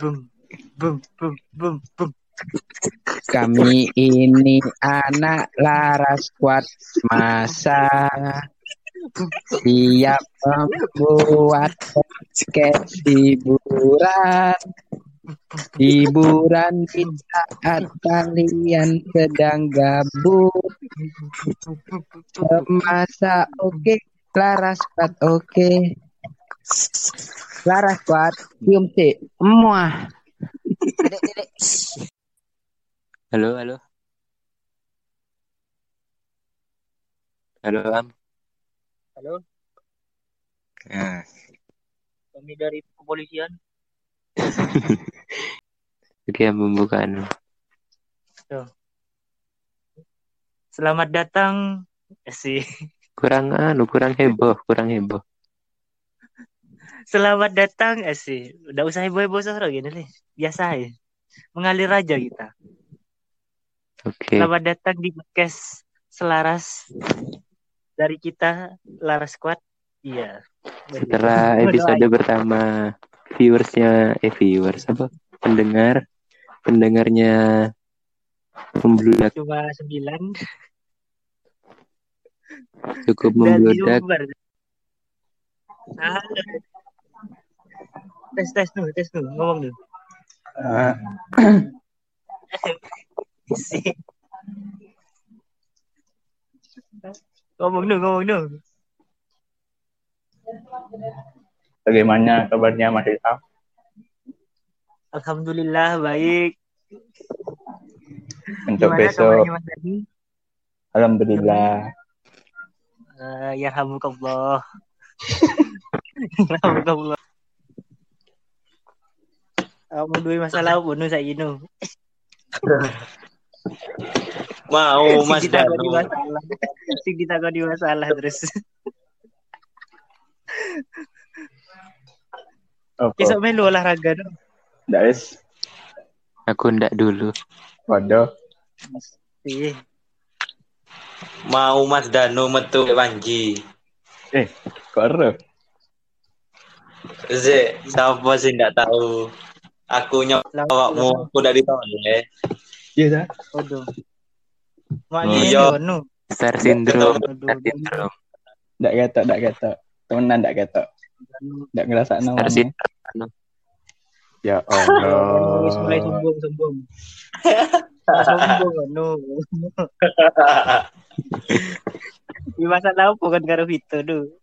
Bum, bum, bum, bum, bum. Kami ini anak laras kuat masa siap membuat podcast hiburan. Hiburan di saat kalian sedang gabut. Masa oke, laras kuat oke. Laras kuat, cium sih. Dedek, dedek. Halo, halo. Halo, Am. Halo, Nah, kami dari kepolisian. oke, pembukaan. Selamat datang. Eh, sih. Kurang anu, kurang heboh, kurang heboh. Selamat datang. Eh, sih. Udah usah heboh-heboh sore gini nih. Biasa ya. Mengalir aja kita. Oke. Selamat datang di podcast Selaras dari kita Laras Squad. Iya. Setelah episode pertama viewersnya eh viewers apa pendengar pendengarnya membludak cuma sembilan cukup membludak. Tes tes dulu, tes dulu, ngomong dulu. Ah, Si. ngomong dulu, ngomong dulu. Bagaimana kabarnya Mas Ilham? Alhamdulillah baik. Untuk Gimana besok? Alhamdulillah. Eh, ya Yarhamukallah. Kamu dua masalah bunuh saya ini. Mau Mas ditakoni Danu. masalah. Sing ditakoni masalah terus. Apa? Besok melu olahraga dong. Nggak, wis. aku ndak dulu Waduh. Iya. Mau Mas Danu metu Wanji. Kok ero? Ze, siapa sih ndak tahu. Aku nyawakmu, aku dari toleh. Iya dah. Oh, Maknya iya. star syndrome Aduh, star syndrome Nggak ketok, nggak ketok. Temenan nggak ketok. Nggak ngerasa star namanya. syndrome Ya Terus mulai Allah. sombong sombong. sombong ngono. Di masa lalu bukan karo Vito do.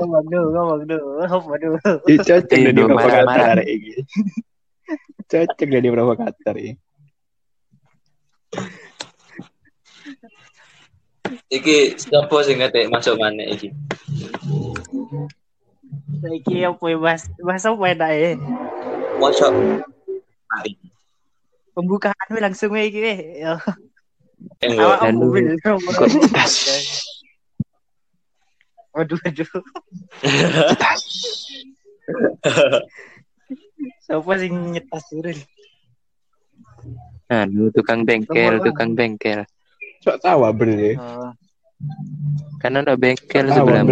ngomong do, ngomong do. Hop aduh. Ih, Cocok Eh, jadi provokator hari ini. Cocok jadi provokator ini. Iki siapa sih ngetek masuk mana iki? Saiki apa ya Mas? Mas apa ya? Masuk. Pembukaan langsung iki. Ya. Enggak. Awak mobil. Waduh, waduh. Siapa sing nyetas uril? anu tukang bengkel tukang bengkel Sok tawa bre. Oh, kan ada bengkel sebelah.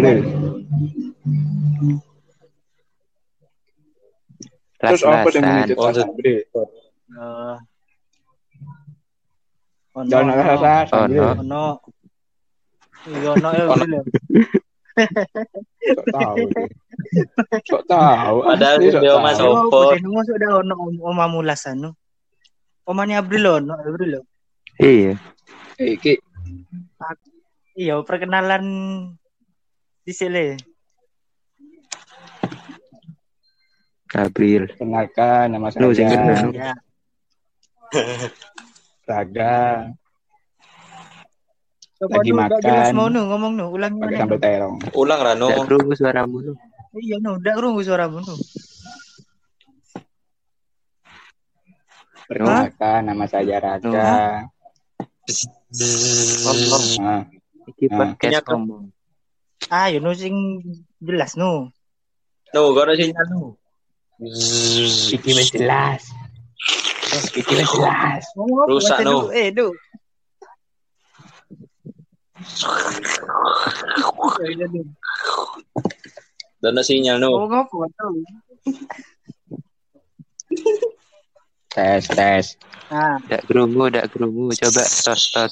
Terus apa yang Oh, bre? oh. Ono, Jangan ono, Oh, ono. Ono ya Ono. video tahu. Mas Yo, Sopo. kudu masuk dah ono om- oma mulas anu. Omane April ono, April. lo. iya Eh, Ki, Iya, perkenalan di sini. April kenalkan nama Lu sing kenal. saya Ya, Raga coba Lagi nu, ndak jelas makan. mau nu, ngomong nu, ulangi pakai mana. sambal terong. Ulang Rano. ndak kerungu suaramu lu Iya nu, ndak krungu suaramu nu. Perkenalkan nama saya Raga. Nah, iki podcast ngomong Ayo nu sing jelas nu. No, kono sih. Anu. iki wis jelas. Iki jelas. Rusak, nu. Eh, Dono sinyal no. Oh, ngopo tuh? Tes, tes. Nah, Dak kerungu, dak kerungu. Coba tos tos.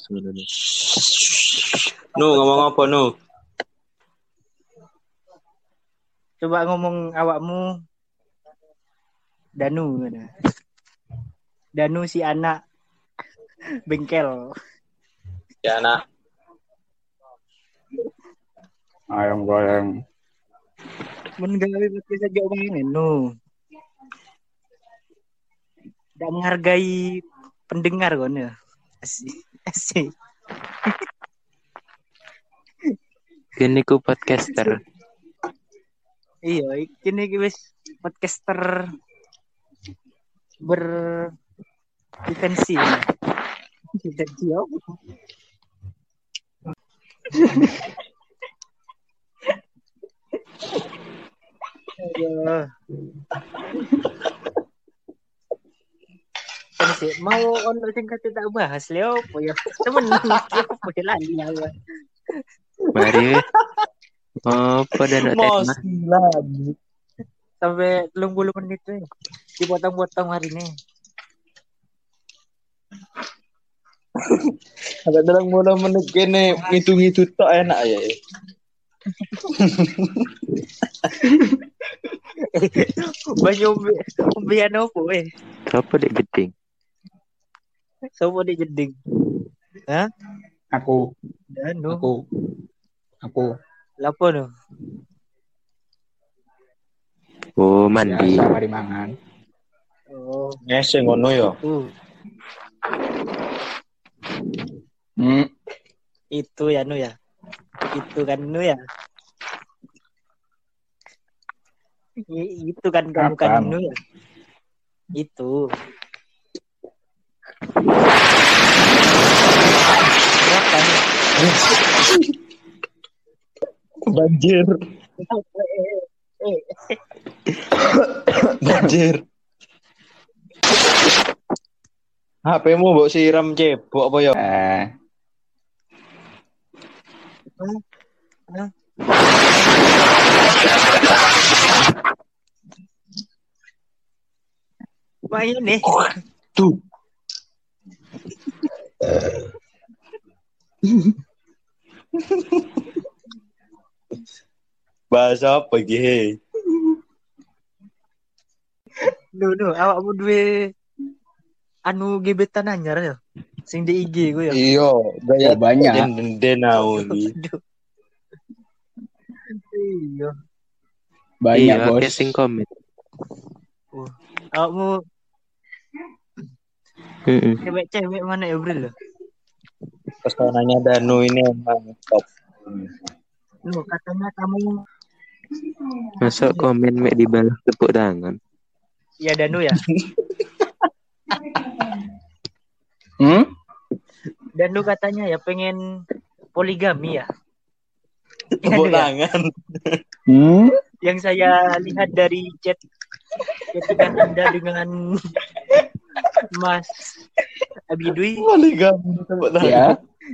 No ngomong apa no? coba ngomong awakmu Danu mana? Danu si anak bengkel. Ya anak. Ayam goreng. Men gawe podcast aja omongin no. Tidak menghargai pendengar kon ya. Asik. Asik. Kini ku podcaster. Iya, ini wis podcaster ber defensi. Defensi apa? Kan sih mau ono sing kate tak bahas leo apa ya? Temen apa ya lali aku. Mari. Apa dan lagi. Sampai 30 menit tuh. Dipotong-potong hari ini. Sampai dalam mulai menit kene ngitung-ngitung tok enak ya. Banyak umbi- umbian apa eh? Apa dek geding? Sopo di jeding. Aku, Danu. aku, aku. Lapo no? Oh, mandi. Biasa mari mangan. Oh, Ngese ngono ya. tuh. Hmm, Itu ya nu ya. Itu kan nu ya. Itu kan kamu kan nu ya. Itu. Banjir. Banjir. HP-mu mbok siram cebok apa ya? eh, main nih. Tuh. Bahasa apa iki? he? Nu nu awakmu duwe anu gebetan anyar ya. Sing di IG gue ya. Iya, gaya ya banyak. den au iki. Aduh. Iya. Banyak, Iya, bos. casing komen. Awakmu Heeh. cewek-cewek mana ya, Bro? Pesonanya Danu ini emang top. Nu katanya kamu Masuk komen mek dibalas tepuk tangan. ya Danu ya. Hmm? Danu katanya ya pengen poligami ya. Tepuk Danu ya? tangan. Hmm? Yang saya lihat dari chat chattingan Anda dengan Mas Abidui Poligami tepuk tangan. Ya.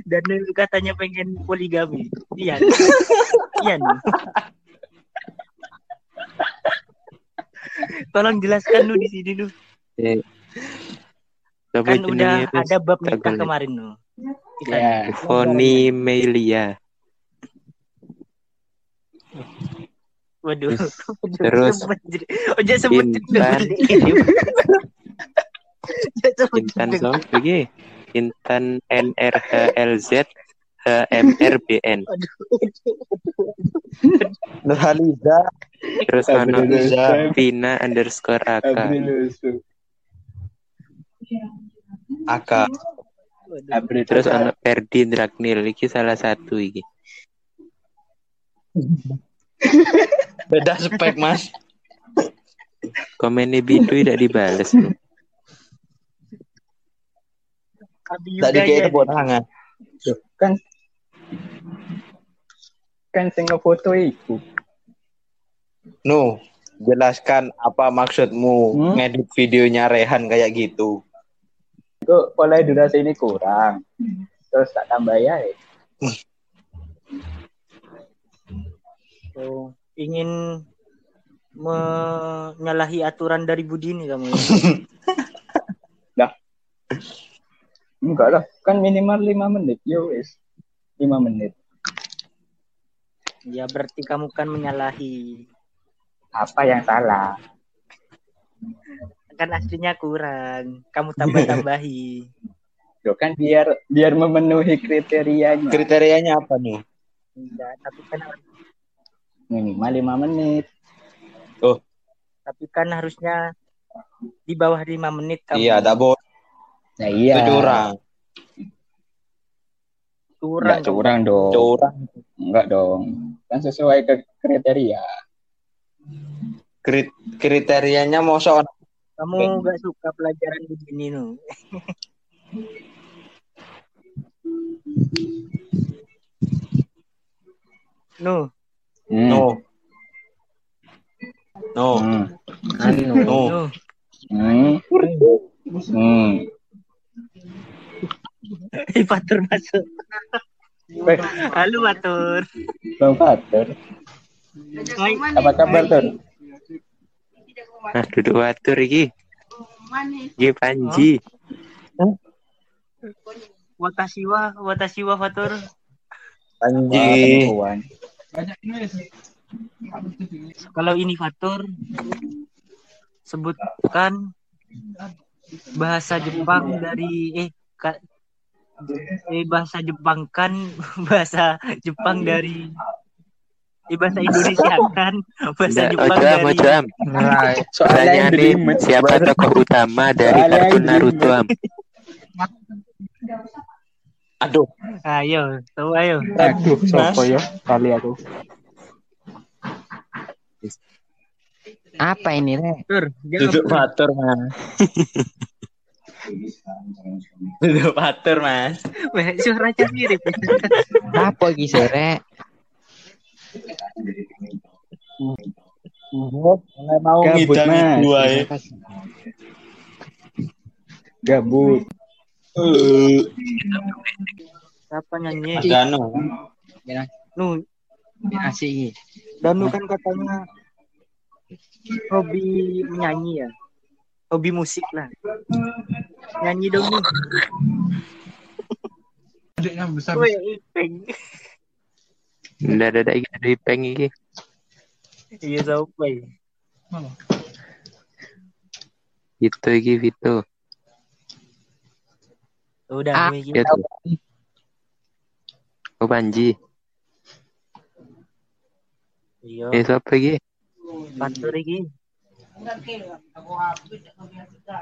Danu katanya pengen poligami. Iya. Iya. nih. Tolong jelaskan lu di sini lu. Eh. Kan udah ada bab nikah kemarin lu. Ya. Foni Melia. Waduh. Terus Oh, jangan sebut Intan. Intan so iki. Intan NRHLZ HMRBN. Nurhaliza. Terus Abdul Vina underscore AK. April Yusuf. Aka. April Terus ono Ferdi Dragnil iki salah satu iki. Beda spek, Mas. Komennya Bidu tidak dibales. Tadi kayak ya. tepuk tangan. kan kan sing foto itu. No, jelaskan apa maksudmu Hmm? ngedit videonya Rehan kayak gitu. Kok oleh durasi ini kurang. Terus tak tambah ya. Oh. ingin menyalahi aturan dari Budini kamu. Enggak lah, kan minimal 5 menit. Yo wis. 5 menit. ya berarti kamu kan menyalahi. Apa yang salah? Kan aslinya kurang. Kamu tambah-tambahi. Yo kan biar biar memenuhi kriterianya. Kriterianya apa nih? Enggak, tapi kan Minimal 5 menit. tapi kan harusnya di bawah lima menit kamu. Iya, tak boleh Nah, iya. itu curang. Kurang. Enggak curang dong. Curang. Enggak dong. Kan sesuai ke kriteria. Krit kriterianya mosok Kamu nggak suka pelajaran begini nu. Nu, Hmm. no. No. Hmm. No. nu. Hmm. Hmm. Hei, Fatur masuk. Weh, Halo, Fatur. Bang Fatur. Hai. Apa kabar, Tur? Nah, duduk watur iki. Iki Panji. Watashiwa, watashiwa Fatur. Anji. Kawan. Kalau ini Fatur, sebutkan bahasa Jepang dari eh ka, eh bahasa Jepang kan bahasa Jepang dari eh bahasa Indonesia kan bahasa Nggak, Jepang Ojam, dari Ojam. Soalnya Tanya yang nih, siapa tokoh utama dari Soalnya kartun Naruto, Am? Aduh. ayo tahu ayo Aduh, sopo ya? Kali aku. Apa ini, Re? Duduk fatur, Mas. Duduk fatur, Mas. Suaranya mirip Apa sih, Nggak mau Gabut, Mas. ae. Gabut. siapa nyanyi Ada anu. nu Asik iki. Danu kan katanya hobi menyanyi ya hobi musik lah nyanyi dong nih Weh, Ipeng. Nggak ada iki ada ipeng iki. Iya sampai. Itu iki Vito. Udah, Ah, gue Ya tuh. Oh Panji. Iya, Eh siapa iki? Fatur iki.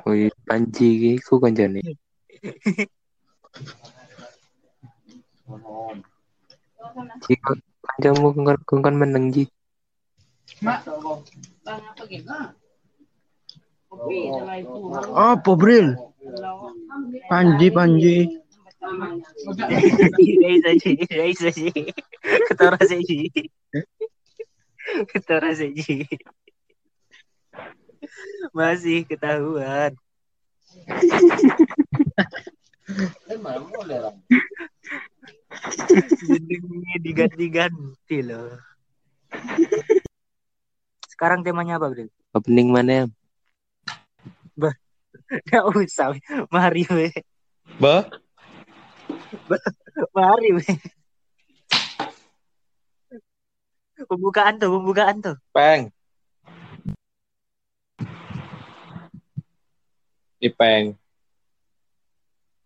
Oh iya, Panji iki ku kancane. Kancamu kongkon kon meneng ji. Apa, Bril? Panji, Panji. Dari saja, dari saja. Ketara. Masih ketahuan. Jenengnya diganti-ganti loh. Sekarang temanya apa, Bro? Opening mana ya? Gak usah, mari we. Bah, Mari we. Pembukaan tuh, pembukaan tuh. peng. Ipeng.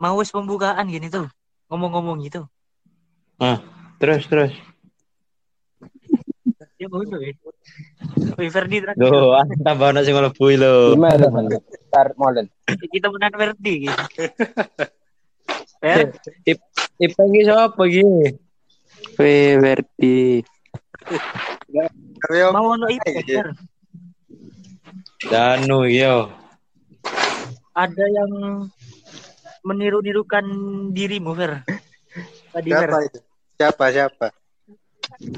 Mau pembukaan gini tuh. Ngomong-ngomong gitu. Terus, terus. Ya mau tuh. Wih, Ferdi terakhir. Duh, ah, tambah anak sing mlebu lho. Gimana, teman? Start molen. Kita menang Ferdi gitu. Fer, Ipeng iki sapa iki? Weh Verdi. mau ono itu, Fer. Danu yo. Ada yang meniru-nirukan dirimu, Fer. Tadi, Fer. Siapa itu? Siapa siapa?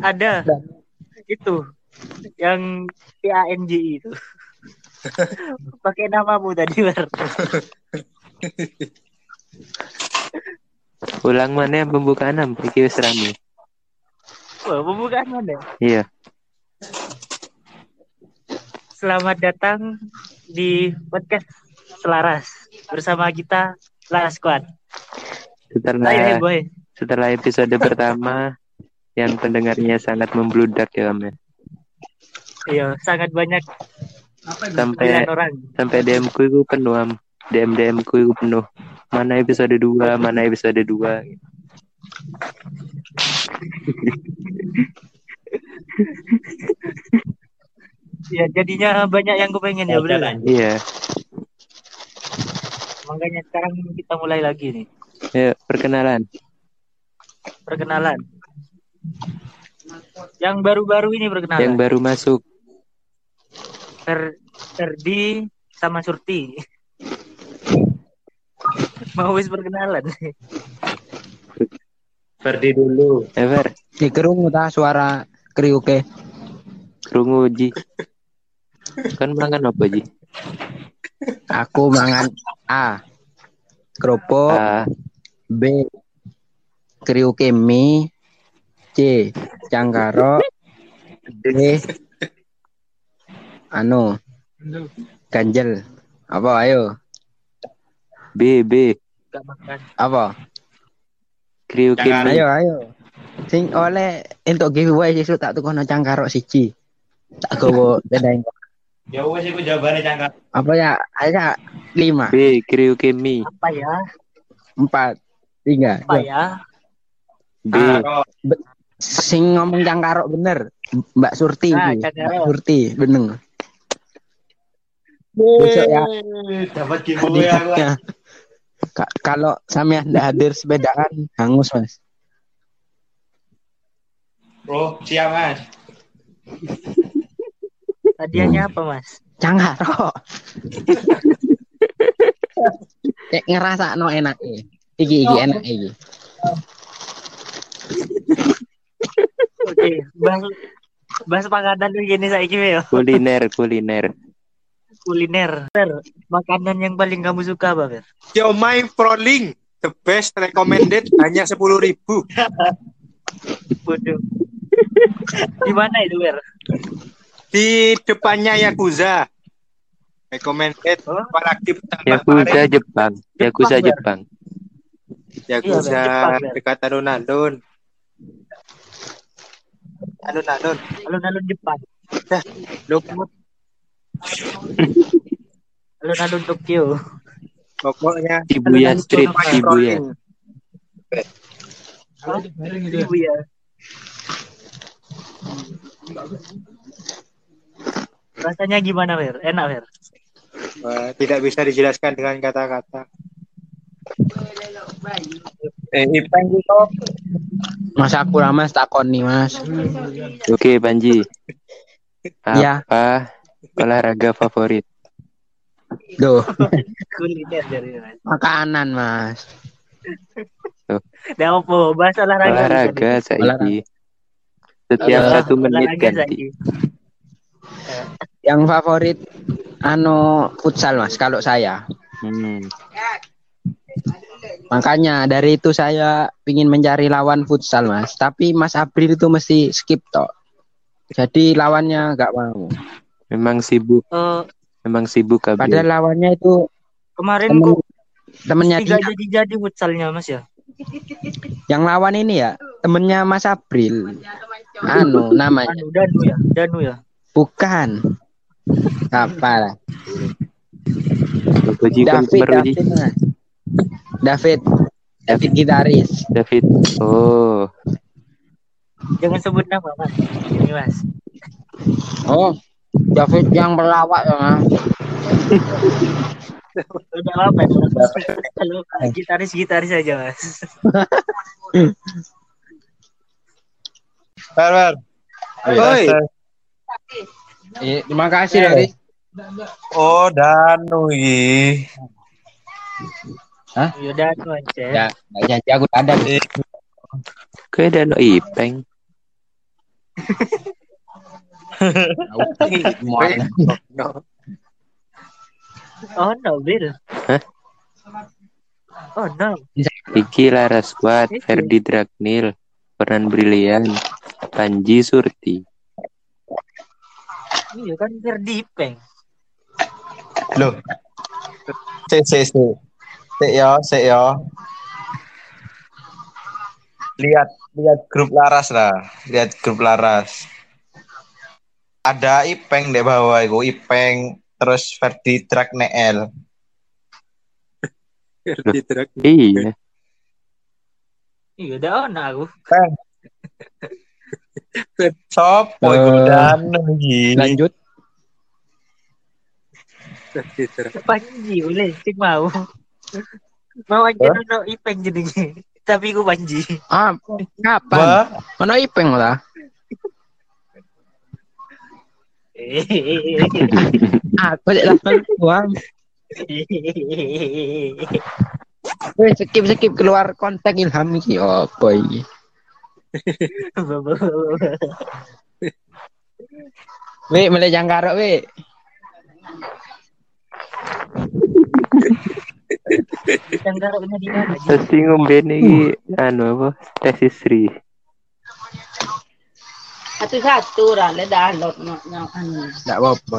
Ada. Itu. Yang PANJ itu. Pakai namamu tadi, Fer. Ulang mana yang pembukaan am? Iki wis rame. Wah, pembukaan mana? Iya. selamat datang di podcast Selaras bersama kita Laras Squad. Ayo, Setelah hey, boy. setelah episode pertama yang pendengarnya sangat membludak ya Om ya. Iya, sangat banyak Sampai orang. sampai DM ku itu penuh Am. DM DM ku itu penuh. Mana episode 2, mana episode 2. Ya, jadinya banyak yang kepengen ya, bro. Iya. Makanya sekarang kita mulai lagi nih. Ya, perkenalan. Perkenalan. Yang baru-baru ini perkenalan. Yang baru masuk. Fer Ferdi sama Surti. Mau wis perkenalan. Ferdi dulu. Ever, Di kerungu ta suara kriuke. krungu Ji. Kan mangan apa Ji? Aku mangan A. Kerupuk, Ah, B. Kriuke mie, C. Cangkaro, D. Anu. Ganjel. Apa ayo? B B. Apa? Kriu Jangan. Kimi. Ayo ayo. Sing oleh untuk giveaway sesuk tak tukono cangkaro siji. Tak gowo bedain. Ya wes iku jawabane cangkat. Apa ya? Ayo lima, B Kriu Kimi. Apa ya? empat, tiga. Apa ya? B Ah, Sing ngomong cangkaro bener. Mbak Surti. Ah. Cangkaro. Mbak Surti, bener. Besok ya. Dapat giveaway aku. Ka- kalau sampean ndak hadir sepedaan hangus mas. Bro, siap Mas. Hadiahnya apa, Mas? Cangkaro. Cek ngerasa no enak Iki iki enak iki. Oke, bahas bahas makanan gini saiki ya. kuliner kuliner. Kuliner. Fer, Makanan yang paling kamu suka apa, Fer? Siomay Proling, the best recommended hanya sepuluh ribu. Waduh. Di mana itu, Fer? Di depannya Yakuza. Recommended, apalagi tambah Yakuza Jepang. Yakuza Jepang, Jepang. Yakuza Iya, dekat alun-alun. Alun-alun. Alun-alun Jepang. Look, Alun-alun Tokyo. pokoknya Shibuya Street, Alun-alun Shibuya. Ya. Rasanya gimana, Fer? Enak, Fer? eh, tidak bisa dijelaskan dengan kata-kata. Eh, Ipeng gitu. Mas aku mas takon nih mas. Oke, Panji. Iya. Apa olahraga favorit? Duh Mas. makanan mas. Dah apa? Bahas olahraga. Olahraga saiki. Setiap Olahraga. satu menit Olahraga ganti. saiki. Yang favorit anu futsal mas kalau saya. Hmm. Makanya dari itu saya ingin mencari lawan futsal mas. Tapi Mas April itu mesti skip tok. Jadi lawannya nggak mau. Memang sibuk, Eh, memang sibuk kabel. Padahal lawannya itu kemarin temen, kok temennya tidak dia. jadi-jadi futsalnya, Mas ya? Yang lawan ini ya temennya Mas April. Anu namanya Anu, Danu ya? Danu ya? Bukan. Apa lah? Kan David. David. David, David gitaris. David. Oh, Jangan sebut nama, Mas. Ini, Mas. Oh, David yang pelawak ya mas. Udah apa ya? Kalau gitaris-gitaris aja, Mas. Bar, bar. Oi. Eh, terima kasih dari. Oh, Danu iki. Ya Danu aja. Ya, nggak janji aku ada. kayak ada no ipeng. No. Oh no, Bill. Hah? Oh no. Iki Laras Squad, Ferdi Dragnil, peran brilian, Panji Surti. Iya kan Ferdi Ipeng. Loh. Se se se. Se yo, se yo. Lihat lihat grup Laras lah. Lihat grup Laras. Ada Ipeng di bawah itu, Ipeng terus Ferdi Track Neel. Di truk. Iya. Iya udah ono aku. Sopo iku Eh, dan iki. Lanjut. Panji boleh sing mau. Mau aja ono Ipeng jenenge. Tapi ku Panji. Ah, kapan? Ono Ipeng lah. Aku cek lah uang. Weh, skip skip keluar kontak Ilham iki apa iki? Weh, mulai jangkarok weh. Tanggaroknya di mana? Ngombe anu apa? Tesis Sri. Satu-satu lah, le download no, no, anu. Enggak apa-apa.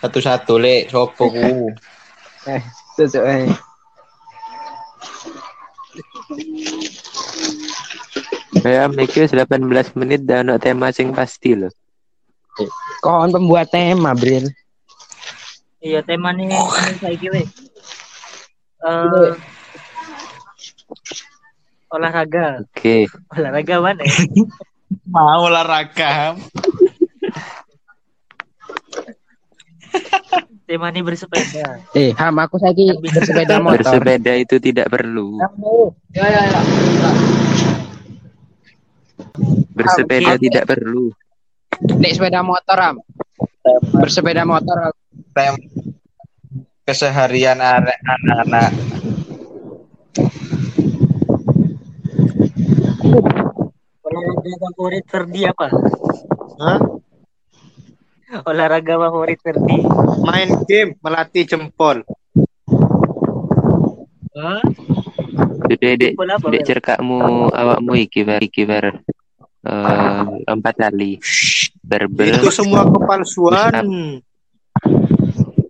satu-satu le sopo ku. Eh, tusuk eh. Ya, mikir 18 menit dan ono tema sing pasti loh. Kon pembuat tema, Bril. Iya temanya ini saiki weh. Eh olahraga. Oke. Olahraga mana? Mau olahraga. Temanya bersepeda. Eh, Ham aku saiki bersepeda motor. Bersepeda itu tidak perlu. Ya, ya, ya. Bersepeda Oke. tidak perlu. Nek sepeda motor, Ham. Bersepeda motor Tem keseharian anak-anak. Olahraga favorit Ferdi apa? Hah? Olahraga favorit Ferdi. Main game melatih jempol. Hah? Sudah dek, dek cerkakmu awakmu iki bar iki bar eh, empat kali. Berbel. Itu semua kepalsuan.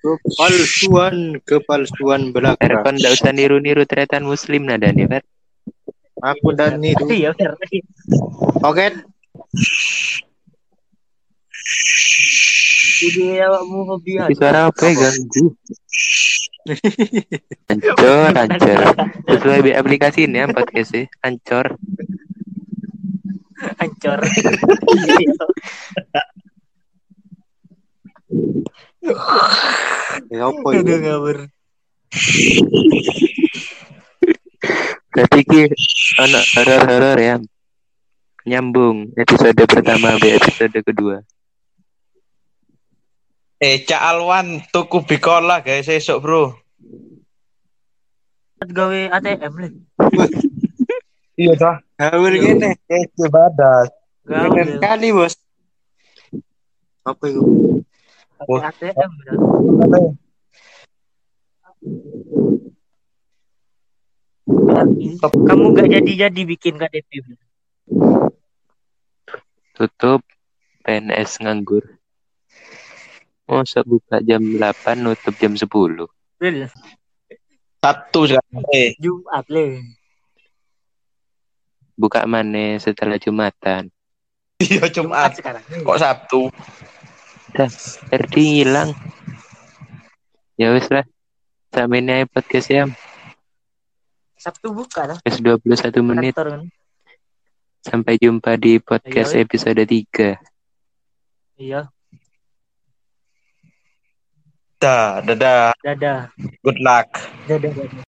Kepalsuan, kepalsuan belaka. Erkon ndak usah niru-niru tretan muslim nada nih, Bar. Aku dan itu. Iya. Oke, Jadi awakmu hobi suara apa ya ganggu? Ancor, ancor. Sesuai bi aplikasi ini ya podcastnya. Ancor. Hancur. ya apa Aduh itu? ngawur. Berarti ki anak horor-horor ya. Nyambung episode pertama be episode kedua. Eh, Cak Alwan tuku bikola guys esok, Bro. Gawe ATM le. Iya dah. Hawer gini. Eh, badas. Gawe Keren kali, Bos. Apa itu? pakai ATM. dah. Kamu gak jadi-jadi bikin KTP. Bel. Tutup PNS nganggur. Masa buka jam 8 nutup jam 10. Bel, Satu sekarang. Jumat le. Buka mana setelah Jumatan. iya Jumat. sekarang. Kok Sabtu? RD hilang. Ya wis lah. Sampai ini aja podcast ya. Sabtu buka lah. Wis 21 menit. Kantor kan. Sampai jumpa di podcast Ayo, episode 3. Iya. Dah, dadah. Dadah. Good luck. Dadah. dadah.